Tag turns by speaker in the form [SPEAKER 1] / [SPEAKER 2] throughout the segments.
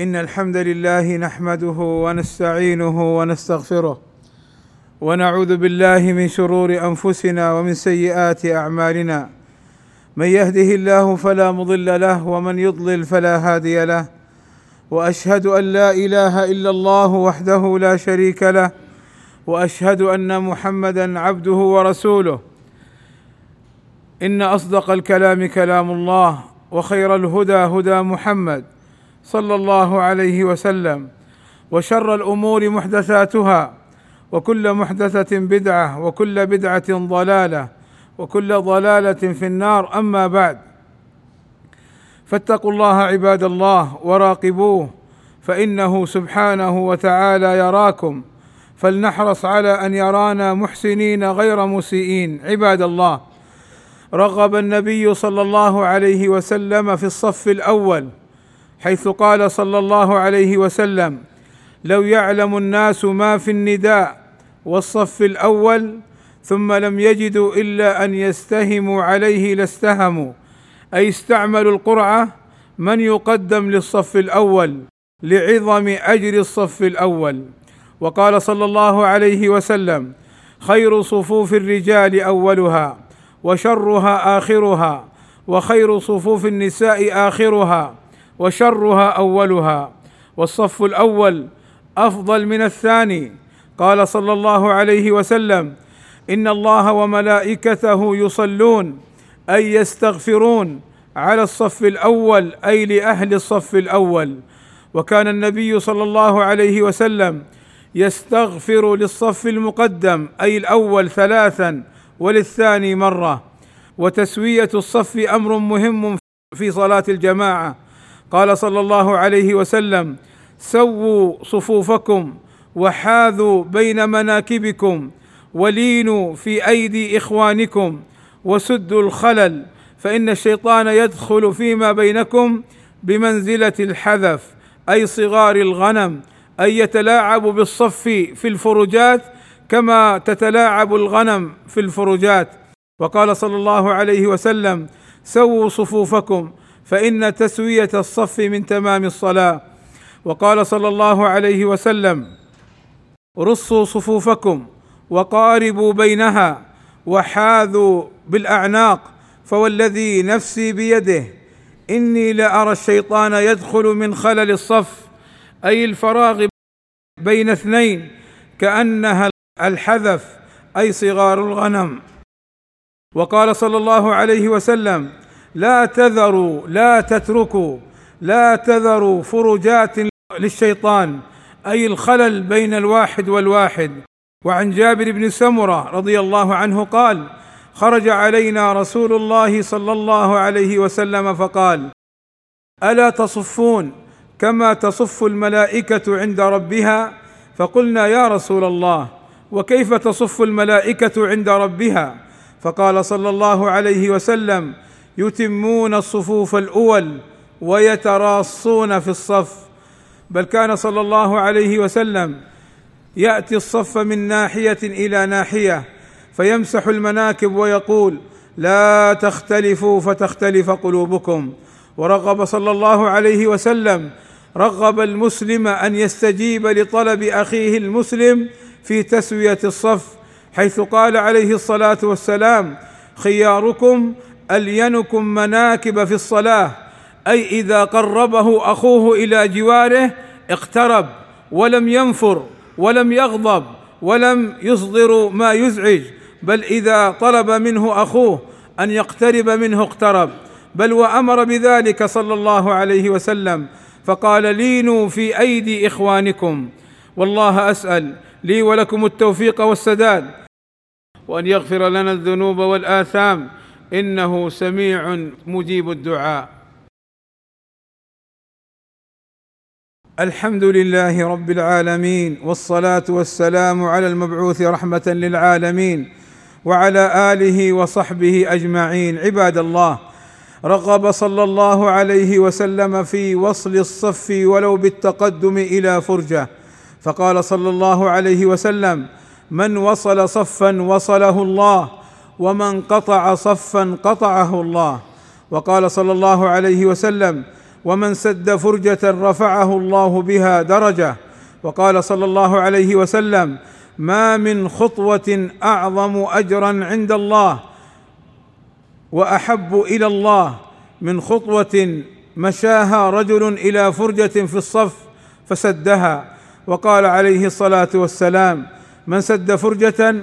[SPEAKER 1] إن الحمد لله نحمده ونستعينه ونستغفره ونعوذ بالله من شرور أنفسنا ومن سيئات أعمالنا. من يهده الله فلا مضل له ومن يضلل فلا هادي له. وأشهد أن لا إله إلا الله وحده لا شريك له. وأشهد أن محمدا عبده ورسوله. إن أصدق الكلام كلام الله وخير الهدى هدى محمد. صلى الله عليه وسلم وشر الأمور محدثاتها وكل محدثة بدعة وكل بدعة ضلالة وكل ضلالة في النار أما بعد. فاتقوا الله عباد الله وراقبوه فإنه سبحانه وتعالى يراكم. فلنحرص على أن يرانا محسنين غير مسيئين عباد الله. رغب النبي صلى الله عليه وسلم في الصف الأول حيث قال صلى الله عليه وسلم لو يعلم الناس ما في النداء والصف الأول ثم لم يجدوا إلا أن يستهموا عليه لاستهموا أي استعملوا القرعة من يقدم للصف الأول؟ لعظم أجر الصف الأول. وقال صلى الله عليه وسلم خير صفوف الرجال أولها وشرها آخرها وخير صفوف النساء آخرها وشرها أولها. والصف الأول أفضل من الثاني. قال صلى الله عليه وسلم إن الله وملائكته يصلون أي يستغفرون على الصف الأول أي لأهل الصف الأول. وكان النبي صلى الله عليه وسلم يستغفر للصف المقدم أي الأول ثلاثا وللثاني مرة. وتسوية الصف أمر مهم في صلاة الجماعة. قال صلى الله عليه وسلم سووا صفوفكم وحاذوا بين مناكبكم ولينوا في أيدي إخوانكم وسدوا الخلل فإن الشيطان يدخل فيما بينكم بمنزلة الحذف أي صغار الغنم أي يتلاعب بالصف في الفرجات كما تتلاعب الغنم في الفرجات. وقال صلى الله عليه وسلم سووا صفوفكم فإن تسوية الصف من تمام الصلاة. وقال صلى الله عليه وسلم رصوا صفوفكم وقاربوا بينها وحاذوا بالأعناق فوالذي نفسي بيده إني لأرى الشيطان يدخل من خلل الصف أي الفراغ بين اثنين كأنها الحذف أي صغار الغنم. وقال صلى الله عليه وسلم لا تذروا لا تتركوا لا تذروا فرجات للشيطان أي الخلل بين الواحد والواحد. وعن جابر بن سمرة رضي الله عنه قال خرج علينا رسول الله صلى الله عليه وسلم فقال ألا تصفون كما تصف الملائكة عند ربها؟ فقلنا يا رسول الله وكيف تصف الملائكة عند ربها؟ فقال صلى الله عليه وسلم يتمون الصفوف الأول ويتراصون في الصف. بل كان صلى الله عليه وسلم يأتي الصف من ناحية إلى ناحية فيمسح المناكب ويقول لا تختلفوا فتختلف قلوبكم. ورغب صلى الله عليه وسلم رغب المسلم أن يستجيب لطلب أخيه المسلم في تسوية الصف حيث قال عليه الصلاة والسلام خياركم ألينكم مناكب في الصلاة؟ أي إذا قربه أخوه إلى جواره اقترب ولم ينفر ولم يغضب ولم يصدر ما يزعج بل إذا طلب منه أخوه أن يقترب منه اقترب. بل وأمر بذلك صلى الله عليه وسلم فقال لينوا في أيدي إخوانكم. والله أسأل لي ولكم التوفيق والسداد وأن يغفر لنا الذنوب والآثام إنه سميع مجيب الدعاء. الحمد لله رب العالمين والصلاة والسلام على المبعوث رحمة للعالمين وعلى آله وصحبه أجمعين. عباد الله رغب صلى الله عليه وسلم في وصل الصف ولو بالتقدم إلى فرجة. فقال صلى الله عليه وسلم من وصل صفا وصله الله ومن قطع صفا قطعه الله. وقال صلى الله عليه وسلم ومن سد فرجة رفعه الله بها درجة. وقال صلى الله عليه وسلم ما من خطوة أعظم أجرا عند الله وأحب إلى الله من خطوة مشاها رجل إلى فرجة في الصف فسدها. وقال عليه الصلاة والسلام من سد فرجة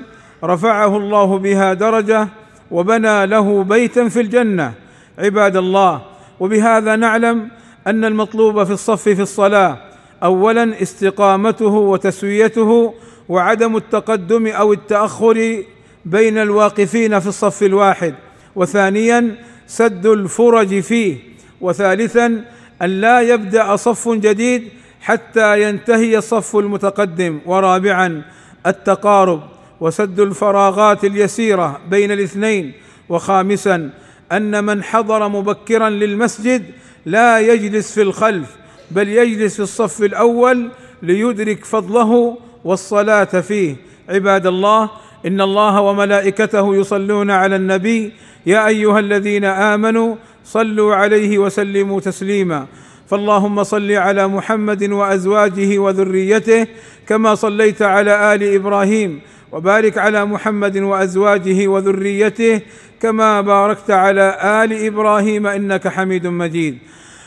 [SPEAKER 1] رفعه الله بها درجة وبنى له بيتا في الجنة. عباد الله وبهذا نعلم أن المطلوب في الصف في الصلاة اولا استقامته وتسويته وعدم التقدم أو التأخر بين الواقفين في الصف الواحد وثانيا سد الفرج فيه وثالثا أن لا يبدأ صف جديد حتى ينتهي الصف المتقدم ورابعا التقارب. وسد الفراغات اليسيرة بين الاثنين وخامسا أن من حضر مبكرا للمسجد لا يجلس في الخلف بل يجلس في الصف الأول ليدرك فضله والصلاة فيه. عباد الله إن الله وملائكته يصلون على النبي يا أيها الذين آمنوا صلوا عليه وسلموا تسليما. فاللهم صل على محمد وأزواجه وذريته كما صليت على آل إبراهيم وبارك على محمد وأزواجه وذريته كما باركت على آل إبراهيم إنك حميد مجيد.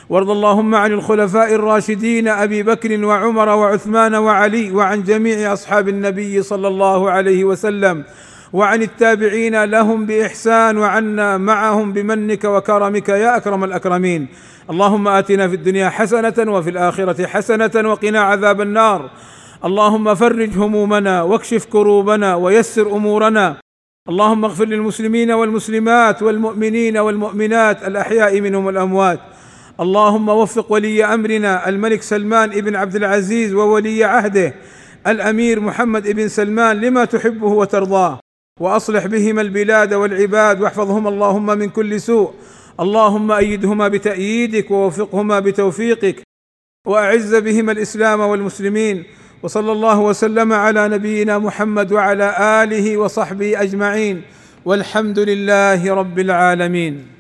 [SPEAKER 1] وارض اللهم عن الخلفاء الراشدين أبي بكر وعمر وعثمان وعلي وعن جميع أصحاب النبي صلى الله عليه وسلم وعن التابعين لهم بإحسان وعنا معهم بمنك وكرمك يا أكرم الأكرمين. اللهم آتنا في الدنيا حسنة وفي الآخرة حسنة وقنا عذاب النار. اللهم فرج همومنا واكشف كروبنا ويسر أمورنا. اللهم اغفر للمسلمين والمسلمات والمؤمنين والمؤمنات الأحياء منهم الاموات اللهم وفق ولي أمرنا الملك سلمان بن عبد العزيز وولي عهده الأمير محمد بن سلمان لما تحبه وترضاه. وأصلح بهما البلاد والعباد واحفظهما اللهم من كل سوء. اللهم أيدهما بتأييدك ووفقهما بتوفيقك. وأعز بهما الإسلام والمسلمين. وصلى الله وسلم على نبينا محمد وعلى آله وصحبه أجمعين والحمد لله رب العالمين.